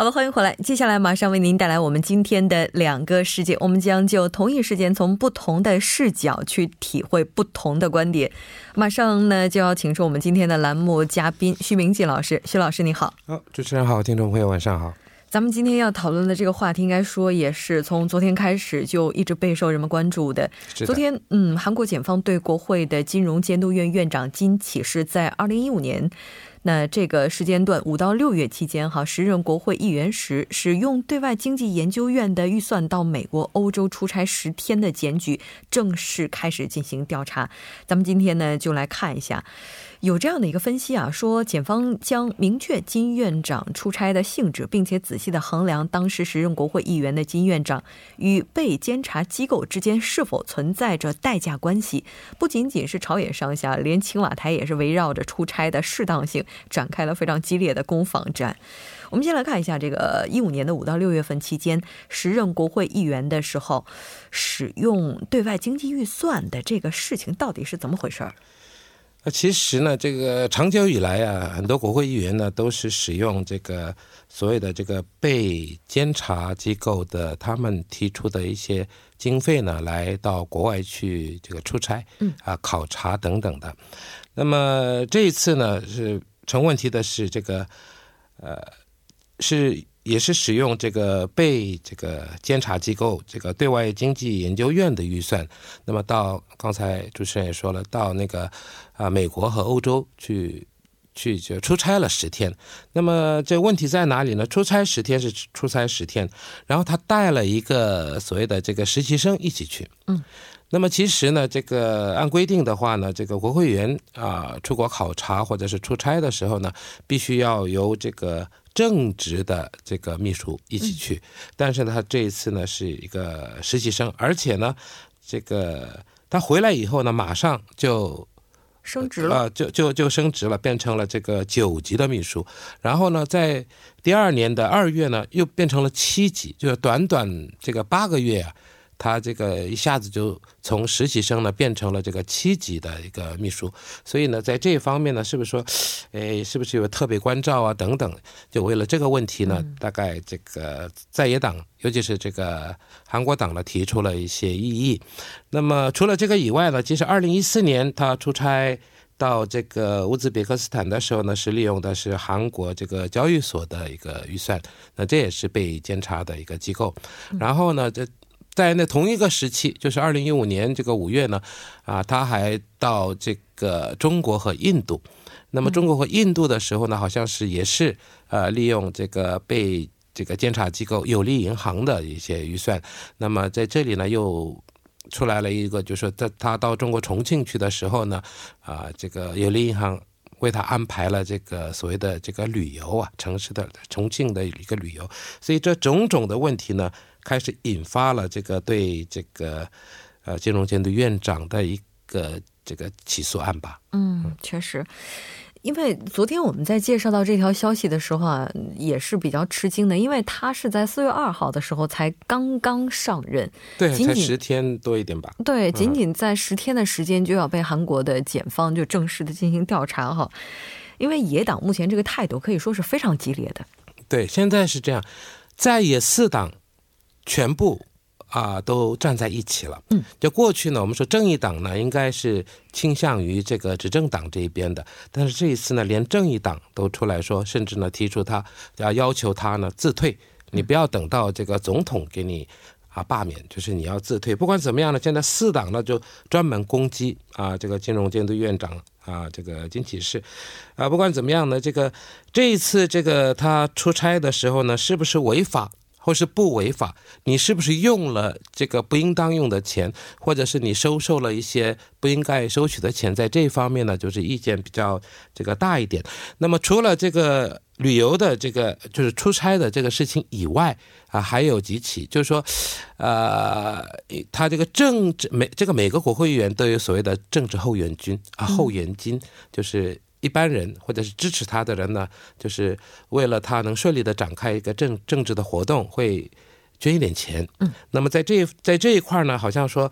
好了，欢迎回来。接下来马上为您带来我们今天的两个事件，我们将就同一事件从不同的视角去体会不同的观点。马上呢就要请出我们今天的栏目嘉宾徐明季老师，徐老师你好。好，主持人好，听众朋友晚上好。咱们今天要讨论的这个话题，应该说也是从昨天开始就一直备受人们关注的。昨天，嗯，韩国检方对国会的金融监督院院长金启士在二零一五年。那这个时间段五到六月期间，哈，时任国会议员时使用对外经济研究院的预算到美国、欧洲出差十天的检举正式开始进行调查。咱们今天呢，就来看一下。有这样的一个分析啊，说检方将明确金院长出差的性质，并且仔细的衡量当时时任国会议员的金院长与被监察机构之间是否存在着代价关系。不仅仅是朝野上下，连青瓦台也是围绕着出差的适当性展开了非常激烈的攻防战。我们先来看一下这个一五年的五到六月份期间，时任国会议员的时候使用对外经济预算的这个事情到底是怎么回事儿。那其实呢，这个长久以来啊，很多国会议员呢都是使用这个所谓的这个被监察机构的他们提出的一些经费呢，来到国外去这个出差，嗯啊考察等等的。那么这一次呢，是成问题的是这个，呃，是。也是使用这个被这个监察机构这个对外经济研究院的预算，那么到刚才主持人也说了，到那个啊美国和欧洲去去就出差了十天。那么这问题在哪里呢？出差十天是出差十天，然后他带了一个所谓的这个实习生一起去。嗯，那么其实呢，这个按规定的话呢，这个国会议员啊出国考察或者是出差的时候呢，必须要由这个。正职的这个秘书一起去，但是呢，他这一次呢是一个实习生，而且呢，这个他回来以后呢，马上就升职了，就就就升职了，变成了这个九级的秘书。然后呢，在第二年的二月呢，又变成了七级，就是短短这个八个月啊。他这个一下子就从实习生呢变成了这个七级的一个秘书，所以呢，在这方面呢，是不是说，哎，是不是有特别关照啊等等？就为了这个问题呢，大概这个在野党，尤其是这个韩国党呢，提出了一些异议。那么除了这个以外呢，其实二零一四年他出差到这个乌兹别克斯坦的时候呢，是利用的是韩国这个交易所的一个预算，那这也是被监察的一个机构。然后呢，这。在那同一个时期，就是二零一五年这个五月呢，啊，他还到这个中国和印度。那么中国和印度的时候呢，好像是也是呃利用这个被这个监察机构有利银行的一些预算。那么在这里呢，又出来了一个，就是说在他到中国重庆去的时候呢，啊，这个有利银行为他安排了这个所谓的这个旅游啊，城市的重庆的一个旅游。所以这种种的问题呢。开始引发了这个对这个呃金融监督院长的一个这个起诉案吧。嗯，确实，因为昨天我们在介绍到这条消息的时候啊，也是比较吃惊的，因为他是在四月二号的时候才刚刚上任，对，才十天多一点吧。对，仅仅在十天的时间就要被韩国的检方就正式的进行调查哈。因为野党目前这个态度可以说是非常激烈的。对，现在是这样，在野四党。全部啊都站在一起了。嗯，就过去呢，我们说正义党呢应该是倾向于这个执政党这一边的，但是这一次呢，连正义党都出来说，甚至呢提出他要要求他呢自退，你不要等到这个总统给你啊罢免，就是你要自退。不管怎么样呢，现在四党呢就专门攻击啊这个金融监督院长啊这个金启士啊。不管怎么样呢，这个这一次这个他出差的时候呢，是不是违法？或是不违法，你是不是用了这个不应当用的钱，或者是你收受了一些不应该收取的钱，在这方面呢，就是意见比较这个大一点。那么除了这个旅游的这个就是出差的这个事情以外啊，还有几起，就是说，呃，他这个政治每这个每个国会议员都有所谓的政治后援军啊，后援金就是。一般人或者是支持他的人呢，就是为了他能顺利的展开一个政政治的活动，会捐一点钱。嗯，那么在这在这一块呢，好像说，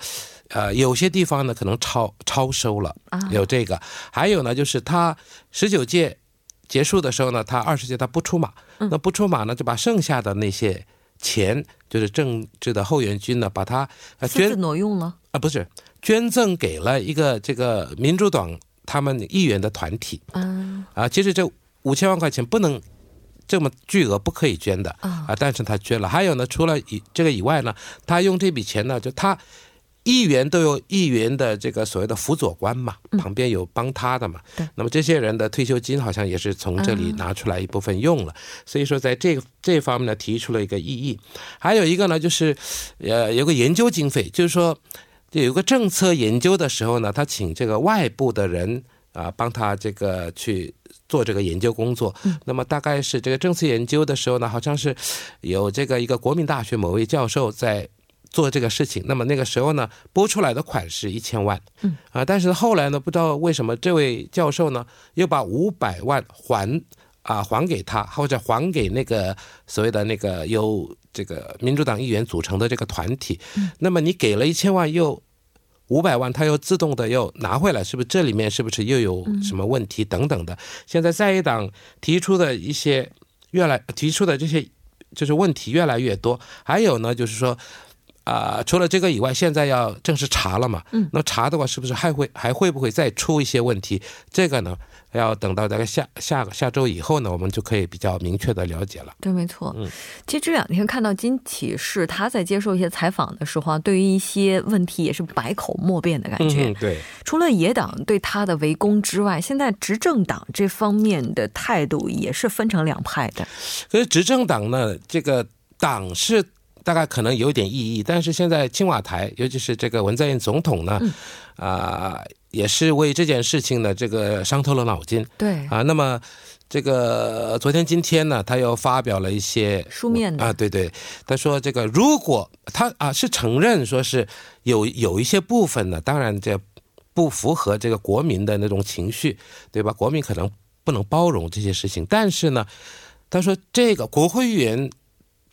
呃，有些地方呢可能超超收了，有这个。还有呢，就是他十九届结束的时候呢，他二十届他不出马，那不出马呢，就把剩下的那些钱，就是政治的后援军呢，把它捐挪用了啊，不是捐赠给了一个这个民主党。他们议员的团体，嗯啊，其实这五千万块钱不能这么巨额，不可以捐的啊，但是他捐了。还有呢，除了以这个以外呢，他用这笔钱呢，就他议员都有议员的这个所谓的辅佐官嘛，旁边有帮他的嘛，那么这些人的退休金好像也是从这里拿出来一部分用了。所以说，在这这方面呢，提出了一个异议。还有一个呢，就是呃，有个研究经费，就是说。就有个政策研究的时候呢，他请这个外部的人啊帮他这个去做这个研究工作。那么大概是这个政策研究的时候呢，好像是有这个一个国民大学某位教授在做这个事情。那么那个时候呢，拨出来的款是一千万。嗯啊，但是后来呢，不知道为什么这位教授呢又把五百万还啊还给他，或者还给那个所谓的那个有。这个民主党议员组成的这个团体，那么你给了一千万，又五百万，他又自动的又拿回来，是不是？这里面是不是又有什么问题等等的？现在在野党提出的一些越来提出的这些就是问题越来越多，还有呢，就是说啊，除了这个以外，现在要正式查了嘛？嗯，那查的话，是不是还会还会不会再出一些问题？这个呢？要等到大概下下下周以后呢，我们就可以比较明确的了解了。对，没错。嗯，其实这两天看到金启士他在接受一些采访的时候啊，对于一些问题也是百口莫辩的感觉。嗯，对。除了野党对他的围攻之外，现在执政党这方面的态度也是分成两派的。可是执政党呢，这个党是大概可能有点异议，但是现在青瓦台，尤其是这个文在寅总统呢，啊。也是为这件事情呢，这个伤透了脑筋。对啊，那么这个昨天、今天呢，他又发表了一些书面的啊，对对，他说这个如果他啊是承认说是有有一些部分呢，当然这不符合这个国民的那种情绪，对吧？国民可能不能包容这些事情，但是呢，他说这个国会议员。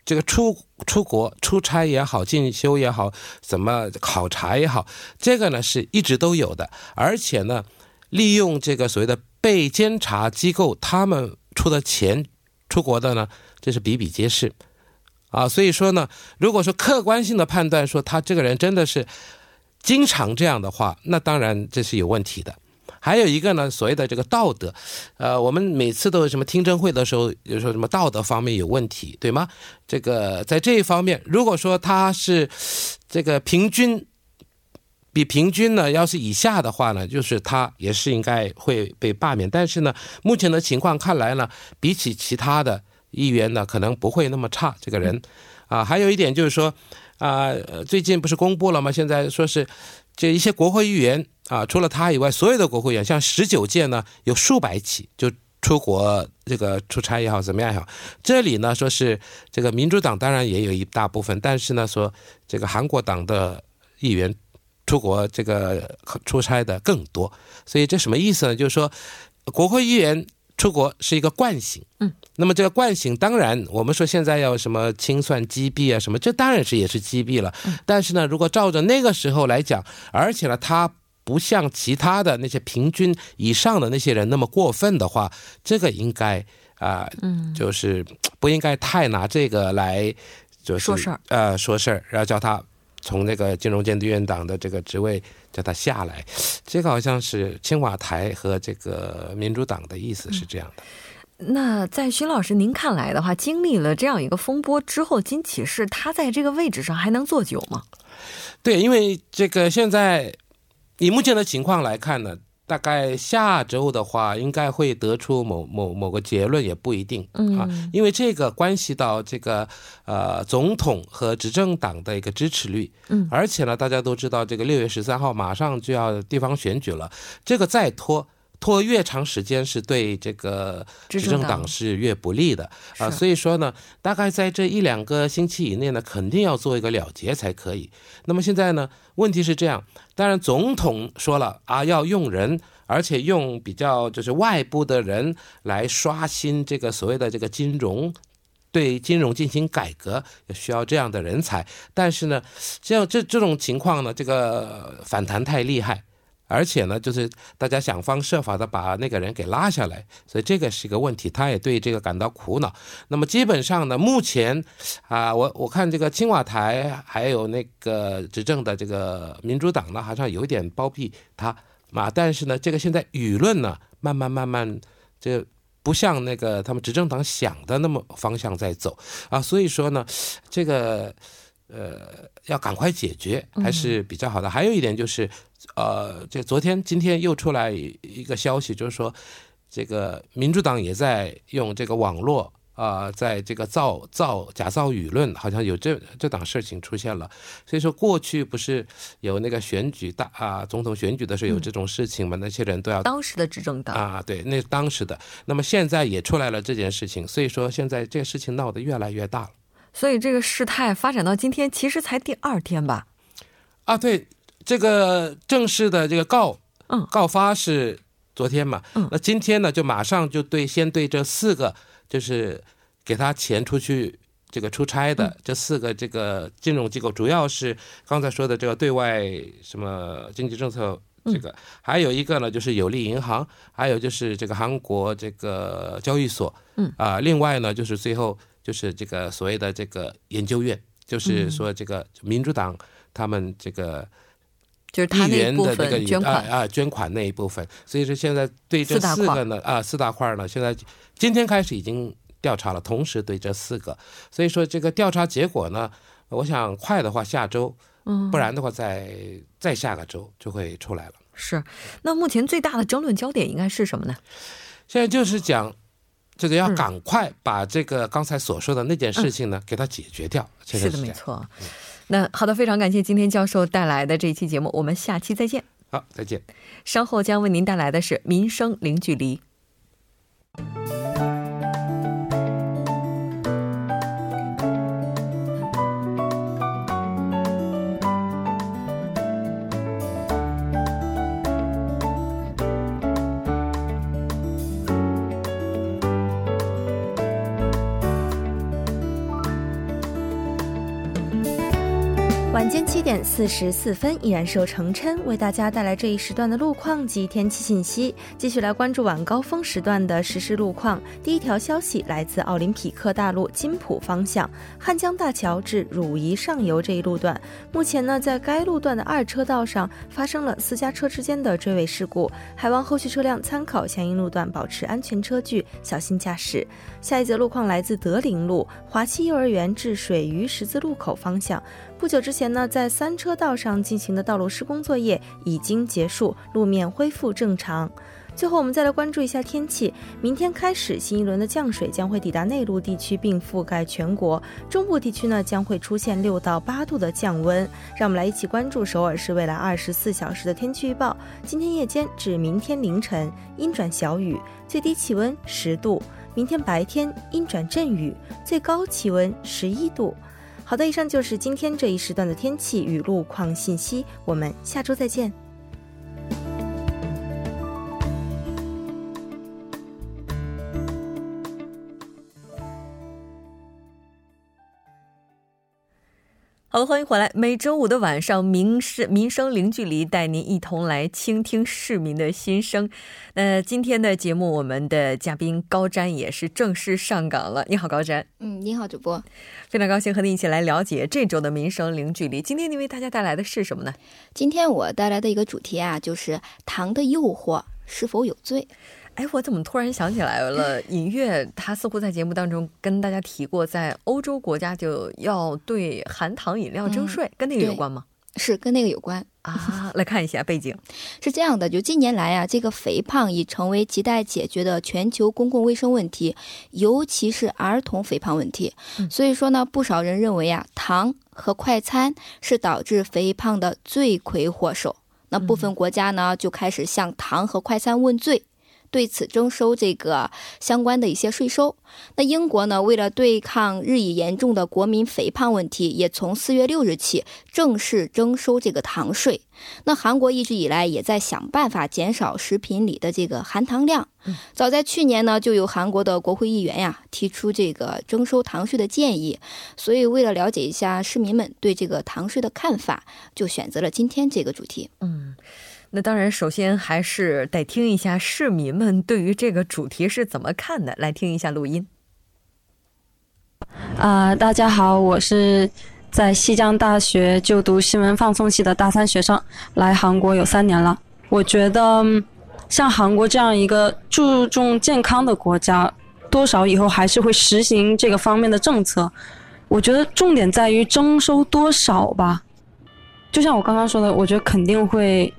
这个出出国出差也好，进修也好，怎么考察也好，这个呢是一直都有的，而且呢，利用这个所谓的被监察机构他们出的钱出国的呢，这是比比皆是，啊，所以说呢，如果说客观性的判断说他这个人真的是经常这样的话，那当然这是有问题的。还有一个呢，所谓的这个道德，呃，我们每次都有什么听证会的时候，有说什么道德方面有问题，对吗？这个在这一方面，如果说他是这个平均比平均呢，要是以下的话呢，就是他也是应该会被罢免。但是呢，目前的情况看来呢，比起其他的议员呢，可能不会那么差。这个人啊，还有一点就是说啊，最近不是公布了吗？现在说是这一些国会议员。啊，除了他以外，所有的国会议员，像十九届呢，有数百起就出国这个出差也好，怎么样也好。这里呢，说是这个民主党当然也有一大部分，但是呢，说这个韩国党的议员出国这个出差的更多。所以这什么意思呢？就是说，国会议员出国是一个惯性。嗯。那么这个惯性，当然我们说现在要什么清算击毙啊什么，这当然是也是击毙了。嗯。但是呢，如果照着那个时候来讲，而且呢，他。不像其他的那些平均以上的那些人那么过分的话，这个应该啊，嗯，就是不应该太拿这个来就是说事儿，呃，说事儿，然后叫他从那个金融监督院长的这个职位叫他下来，这个好像是青瓦台和这个民主党的意思是这样的。那在徐老师您看来的话，经历了这样一个风波之后，金启士他在这个位置上还能做久吗？对，因为这个现在。以目前的情况来看呢，大概下周的话，应该会得出某某某个结论，也不一定啊，因为这个关系到这个呃总统和执政党的一个支持率。嗯，而且呢，大家都知道，这个六月十三号马上就要地方选举了，这个再拖。拖越长时间是对这个执政党是越不利的啊，所以说呢，大概在这一两个星期以内呢，肯定要做一个了结才可以。那么现在呢，问题是这样，当然总统说了啊，要用人，而且用比较就是外部的人来刷新这个所谓的这个金融，对金融进行改革，也需要这样的人才。但是呢，这样这这种情况呢，这个反弹太厉害。而且呢，就是大家想方设法的把那个人给拉下来，所以这个是一个问题，他也对这个感到苦恼。那么基本上呢，目前啊，我我看这个青瓦台还有那个执政的这个民主党呢，好像有点包庇他嘛。但是呢，这个现在舆论呢，慢慢慢慢，这不像那个他们执政党想的那么方向在走啊。所以说呢，这个呃，要赶快解决还是比较好的。还有一点就是。呃，这昨天、今天又出来一个消息，就是说，这个民主党也在用这个网络啊，在这个造造假造舆论，好像有这这档事情出现了。所以说，过去不是有那个选举大啊，总统选举的时候有这种事情吗？那些人都要当时的执政党啊，对，那当时的。那么现在也出来了这件事情，所以说现在这个事情闹得越来越大了。所以这个事态发展到今天，其实才第二天吧？啊，对。这个正式的这个告，嗯，告发是昨天嘛，嗯，那今天呢就马上就对先对这四个就是给他钱出去这个出差的这四个这个金融机构，主要是刚才说的这个对外什么经济政策这个，还有一个呢就是有利银行，还有就是这个韩国这个交易所，嗯。啊，另外呢就是最后就是这个所谓的这个研究院，就是说这个民主党他们这个。就是他那部分捐款啊，捐款那一部分，所以说现在对这四个呢啊四大块呢，现在今天开始已经调查了，同时对这四个，所以说这个调查结果呢，我想快的话下周，嗯，不然的话再再下个周就会出来了。是，那目前最大的争论焦点应该是什么呢？现在就是讲这个要赶快把这个刚才所说的那件事情呢给它解决掉。是的，没错。那好的，非常感谢今天教授带来的这一期节目，我们下期再见。好，再见。稍后将为您带来的是《民生零距离》。晚间七点四十四分，依然是由程琛为大家带来这一时段的路况及天气信息。继续来关注晚高峰时段的实时路况。第一条消息来自奥林匹克大路金浦方向汉江大桥至汝仪上游这一路段，目前呢，在该路段的二车道上发生了私家车之间的追尾事故，还望后续车辆参考相应路段，保持安全车距，小心驾驶。下一则路况来自德林路华西幼儿园至水鱼十字路口方向。不久之前呢，在三车道上进行的道路施工作业已经结束，路面恢复正常。最后，我们再来关注一下天气。明天开始，新一轮的降水将会抵达内陆地区，并覆盖全国。中部地区呢，将会出现六到八度的降温。让我们来一起关注首尔市未来二十四小时的天气预报。今天夜间至明天凌晨阴转小雨，最低气温十度；明天白天阴转阵雨，最高气温十一度。好的，以上就是今天这一时段的天气与路况信息。我们下周再见。好的，欢迎回来。每周五的晚上，民生民生零距离带您一同来倾听市民的心声。那今天的节目，我们的嘉宾高瞻也是正式上岗了。你好，高瞻。嗯，你好，主播。非常高兴和您一起来了解这周的民生零距离。今天你为大家带来的是什么呢？今天我带来的一个主题啊，就是糖的诱惑是否有罪。哎，我怎么突然想起来了？尹月他似乎在节目当中跟大家提过，在欧洲国家就要对含糖饮料征税，跟那个有关吗？是跟那个有关。啊，来看一下背景，是这样的，就近年来啊，这个肥胖已成为亟待解决的全球公共卫生问题，尤其是儿童肥胖问题。所以说呢，不少人认为啊，糖和快餐是导致肥胖的罪魁祸首。那部分国家呢，就开始向糖和快餐问罪。对此征收这个相关的一些税收。那英国呢，为了对抗日益严重的国民肥胖问题，也从四月六日起正式征收这个糖税。那韩国一直以来也在想办法减少食品里的这个含糖量。早在去年呢，就有韩国的国会议员呀提出这个征收糖税的建议。所以为了了解一下市民们对这个糖税的看法，就选择了今天这个主题。嗯。那当然，首先还是得听一下市民们对于这个主题是怎么看的。来听一下录音。啊，大家好，我是在西江大学就读新闻放送系的大三学生，来韩国有三年了。我觉得，像韩国这样一个注重健康的国家，多少以后还是会实行这个方面的政策。我觉得重点在于征收多少吧。就像我刚刚说的，我觉得肯定会。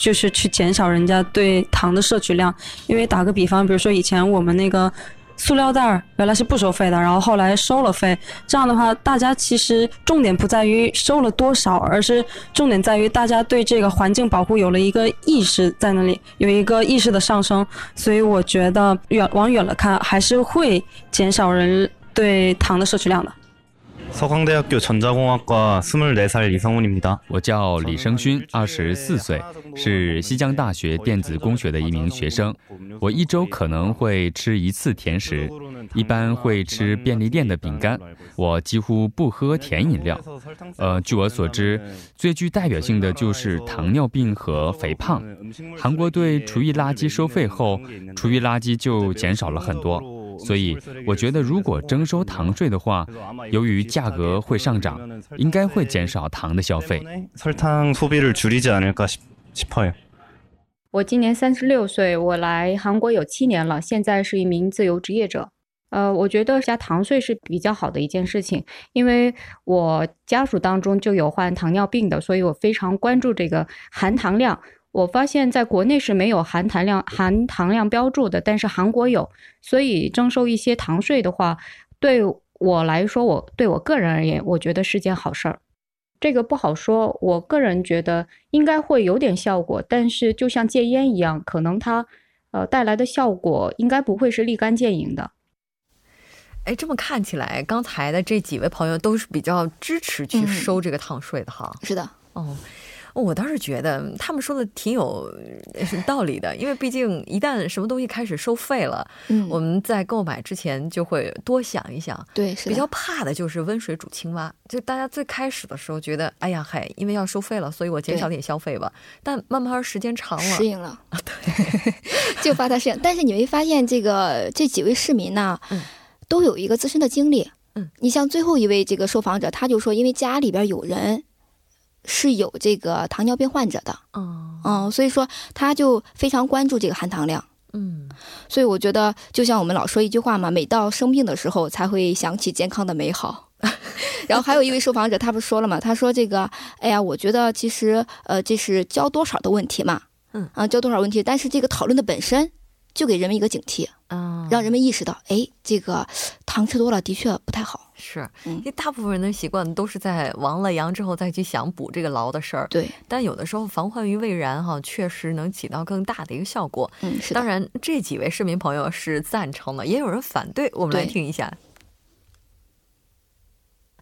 就是去减少人家对糖的摄取量，因为打个比方，比如说以前我们那个塑料袋儿原来是不收费的，然后后来收了费，这样的话，大家其实重点不在于收了多少，而是重点在于大家对这个环境保护有了一个意识在那里，有一个意识的上升，所以我觉得远往远了看，还是会减少人对糖的摄取量的。 서강대학교전자공학과24살이성훈입니다我叫李生勋，二十四岁，是西江大学电子工学的一名学生。我一周可能会吃一次甜食，一般会吃便利店的饼干。我几乎不喝甜饮料。呃，据我所知，最具代表性的就是糖尿病和肥胖。韩国对厨余垃圾收费后，厨余垃圾就减少了很多。 所以，我觉得如果征收糖税的话，由于价格会上涨，应该会减少糖的消费。我今年三十六岁，我来韩国有七年了，现在是一名自由职业者。呃，我觉得加糖税是比较好的一件事情，因为我家属当中就有患糖尿病的，所以我非常关注这个含糖量。我发现，在国内是没有含糖量含糖量标注的，但是韩国有，所以征收一些糖税的话，对我来说，我对我个人而言，我觉得是件好事儿。这个不好说，我个人觉得应该会有点效果，但是就像戒烟一样，可能它呃带来的效果应该不会是立竿见影的。哎，这么看起来，刚才的这几位朋友都是比较支持去收这个糖税的哈。是的，哦。我倒是觉得他们说的挺有道理的，因为毕竟一旦什么东西开始收费了，嗯，我们在购买之前就会多想一想。对，是比较怕的就是温水煮青蛙。就大家最开始的时候觉得，哎呀嗨，因为要收费了，所以我减少点消费吧。但慢慢时间长了，适应了啊，对，就发它适应。但是你会发现，这个这几位市民呢，都有一个自身的经历。嗯，你像最后一位这个受访者，他就说，因为家里边有人。是有这个糖尿病患者的，嗯嗯，所以说他就非常关注这个含糖量，嗯，所以我觉得就像我们老说一句话嘛，每到生病的时候才会想起健康的美好。然后还有一位受访者，他不是说了嘛，他说这个，哎呀，我觉得其实呃这是交多少的问题嘛，嗯。啊交多少问题，但是这个讨论的本身。就给人们一个警惕，嗯，让人们意识到，哎，这个糖吃多了的确不太好。是，因为大部分人的习惯都是在亡了羊之后再去想补这个牢的事儿。对，但有的时候防患于未然，哈，确实能起到更大的一个效果。嗯，是。当然，这几位市民朋友是赞成的，也有人反对。我们来听一下。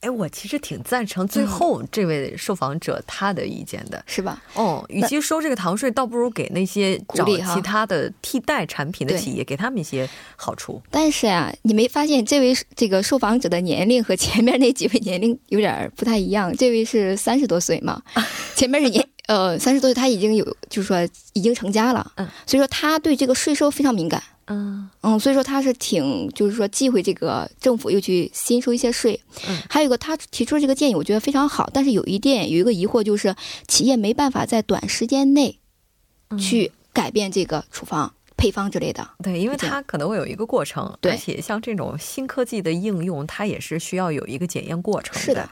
哎，我其实挺赞成最后这位受访者他的意见的，是吧？哦，与其收这个糖税，倒不如给那些找其他的替代产品的企业，给他们一些好处。但是啊，你没发现这位这个受访者的年龄和前面那几位年龄有点不太一样？这位是三十多岁嘛，前面是年呃三十多岁，他已经有就是说已经成家了，嗯，所以说他对这个税收非常敏感。嗯嗯，所以说他是挺，就是说忌讳这个政府又去新收一些税。嗯，还有一个他提出的这个建议，我觉得非常好。但是有一点有一个疑惑，就是企业没办法在短时间内去改变这个处方配方之类的。对，因为它可能会有一个过程，而且像这种新科技的应用，它也是需要有一个检验过程的。是的。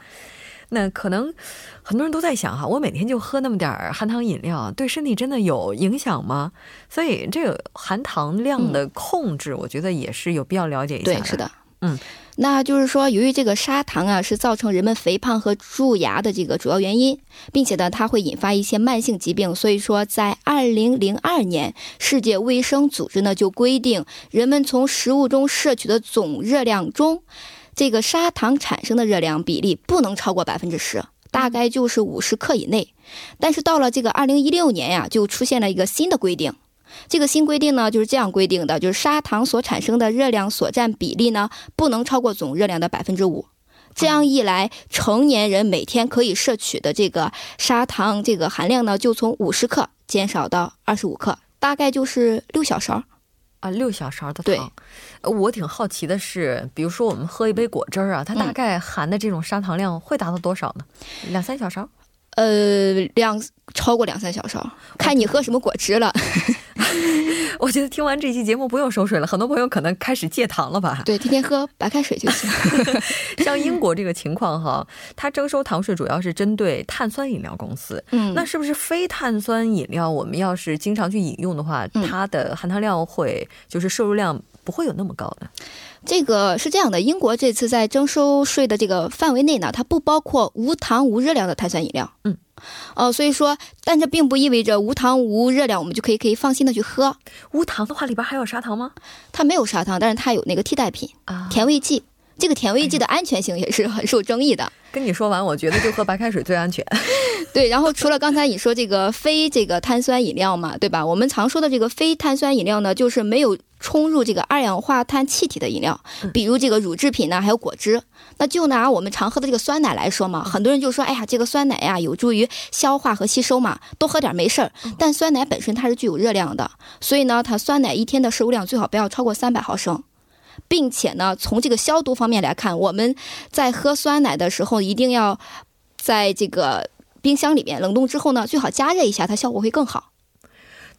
那可能很多人都在想哈，我每天就喝那么点儿含糖饮料，对身体真的有影响吗？所以这个含糖量的控制，我觉得也是有必要了解一下。对，是的，嗯，那就是说，由于这个砂糖啊是造成人们肥胖和蛀牙的这个主要原因，并且呢，它会引发一些慢性疾病，所以说，在二零零二年，世界卫生组织呢就规定，人们从食物中摄取的总热量中。这个砂糖产生的热量比例不能超过百分之十，大概就是五十克以内。但是到了这个二零一六年呀，就出现了一个新的规定。这个新规定呢，就是这样规定的：就是砂糖所产生的热量所占比例呢，不能超过总热量的百分之五。这样一来，成年人每天可以摄取的这个砂糖这个含量呢，就从五十克减少到二十五克，大概就是六小勺。啊，六小勺的糖。我挺好奇的是，比如说我们喝一杯果汁儿啊，它大概含的这种砂糖量会达到多少呢？两三小勺？呃，两超过两三小勺，看你喝什么果汁了。我觉得听完这期节目不用收水了，很多朋友可能开始戒糖了吧？对，天天喝白开水就行。像英国这个情况哈，它征收糖税主要是针对碳酸饮料公司。嗯，那是不是非碳酸饮料，我们要是经常去饮用的话，它的含糖量会就是摄入量不会有那么高的？这个是这样的，英国这次在征收税的这个范围内呢，它不包括无糖无热量的碳酸饮料。嗯。哦，所以说，但这并不意味着无糖无热量，我们就可以可以放心的去喝。无糖的话，里边还有砂糖吗？它没有砂糖，但是它有那个替代品啊，甜味剂。这个甜味剂的安全性也是很受争议的。跟你说完，我觉得就喝白开水最安全。对，然后除了刚才你说这个非这个碳酸饮料嘛，对吧？我们常说的这个非碳酸饮料呢，就是没有冲入这个二氧化碳气体的饮料，比如这个乳制品呢，还有果汁。那就拿我们常喝的这个酸奶来说嘛，很多人就说，哎呀，这个酸奶呀有助于消化和吸收嘛，多喝点没事儿。但酸奶本身它是具有热量的，所以呢，它酸奶一天的摄入量最好不要超过三百毫升。并且呢，从这个消毒方面来看，我们在喝酸奶的时候，一定要在这个冰箱里面冷冻之后呢，最好加热一下，它效果会更好。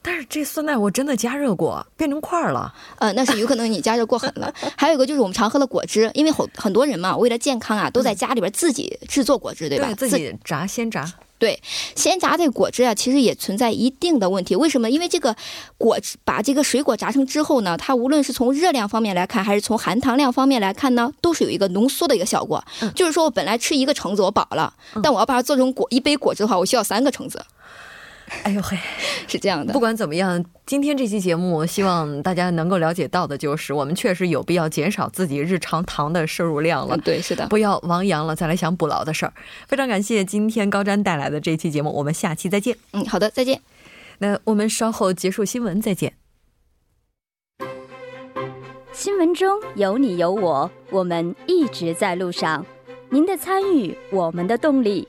但是这酸奶我真的加热过，变成块儿了。呃，那是有可能你加热过狠了。还有一个就是我们常喝的果汁，因为很很多人嘛，为了健康啊，都在家里边自己制作果汁，对吧？自己炸鲜榨。对，鲜榨这个果汁啊，其实也存在一定的问题。为什么？因为这个果汁把这个水果榨成之后呢，它无论是从热量方面来看，还是从含糖量方面来看呢，都是有一个浓缩的一个效果。就是说我本来吃一个橙子我饱了，但我要把它做成果一杯果汁的话，我需要三个橙子。哎呦嘿，是这样的。不管怎么样，今天这期节目，希望大家能够了解到的就是，我们确实有必要减少自己日常糖的摄入量了。对，是的，不要亡羊了再来想补牢的事儿。非常感谢今天高瞻带来的这期节目，我们下期再见。嗯，好的，再见。那我们稍后结束新闻，再见。新闻中有你有我，我们一直在路上。您的参与，我们的动力。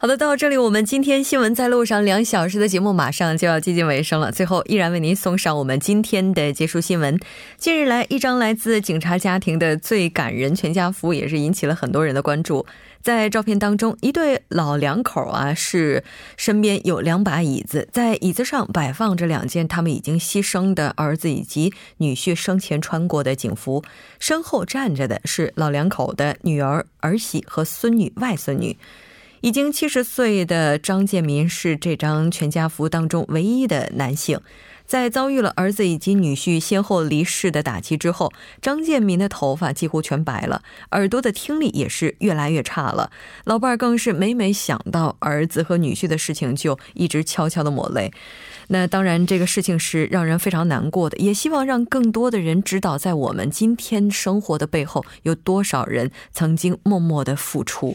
好的，到这里我们今天新闻在路上两小时的节目马上就要接近尾声了。最后，依然为您送上我们今天的结束新闻。近日来，一张来自警察家庭的最感人全家福也是引起了很多人的关注。在照片当中，一对老两口啊，是身边有两把椅子，在椅子上摆放着两件他们已经牺牲的儿子以及女婿生前穿过的警服，身后站着的是老两口的女儿、儿媳和孙女、外孙女。已经七十岁的张建民是这张全家福当中唯一的男性。在遭遇了儿子以及女婿先后离世的打击之后，张建民的头发几乎全白了，耳朵的听力也是越来越差了。老伴儿更是每每想到儿子和女婿的事情，就一直悄悄的抹泪。那当然，这个事情是让人非常难过的。也希望让更多的人知道，在我们今天生活的背后，有多少人曾经默默的付出。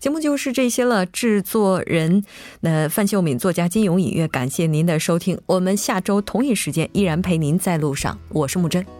节目就是这些了。制作人，那范秀敏，作家金勇，音乐，感谢您的收听。我们下周同一时间依然陪您在路上。我是木真。